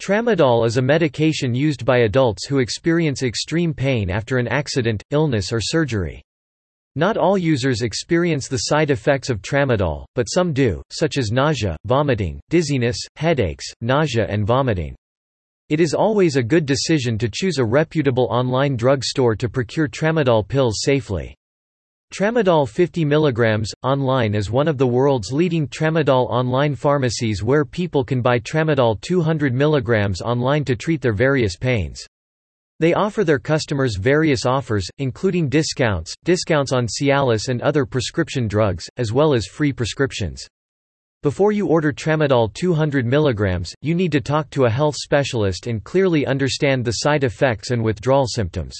Tramadol is a medication used by adults who experience extreme pain after an accident, illness or surgery. Not all users experience the side effects of tramadol, but some do, such as nausea, vomiting, dizziness, headaches, nausea and vomiting. It is always a good decision to choose a reputable online drug store to procure tramadol pills safely. Tramadol 50 mg, online is one of the world's leading tramadol online pharmacies where people can buy tramadol 200 mg online to treat their various pains. They offer their customers various offers, including discounts, discounts on Cialis and other prescription drugs, as well as free prescriptions. Before you order tramadol 200 mg, you need to talk to a health specialist and clearly understand the side effects and withdrawal symptoms.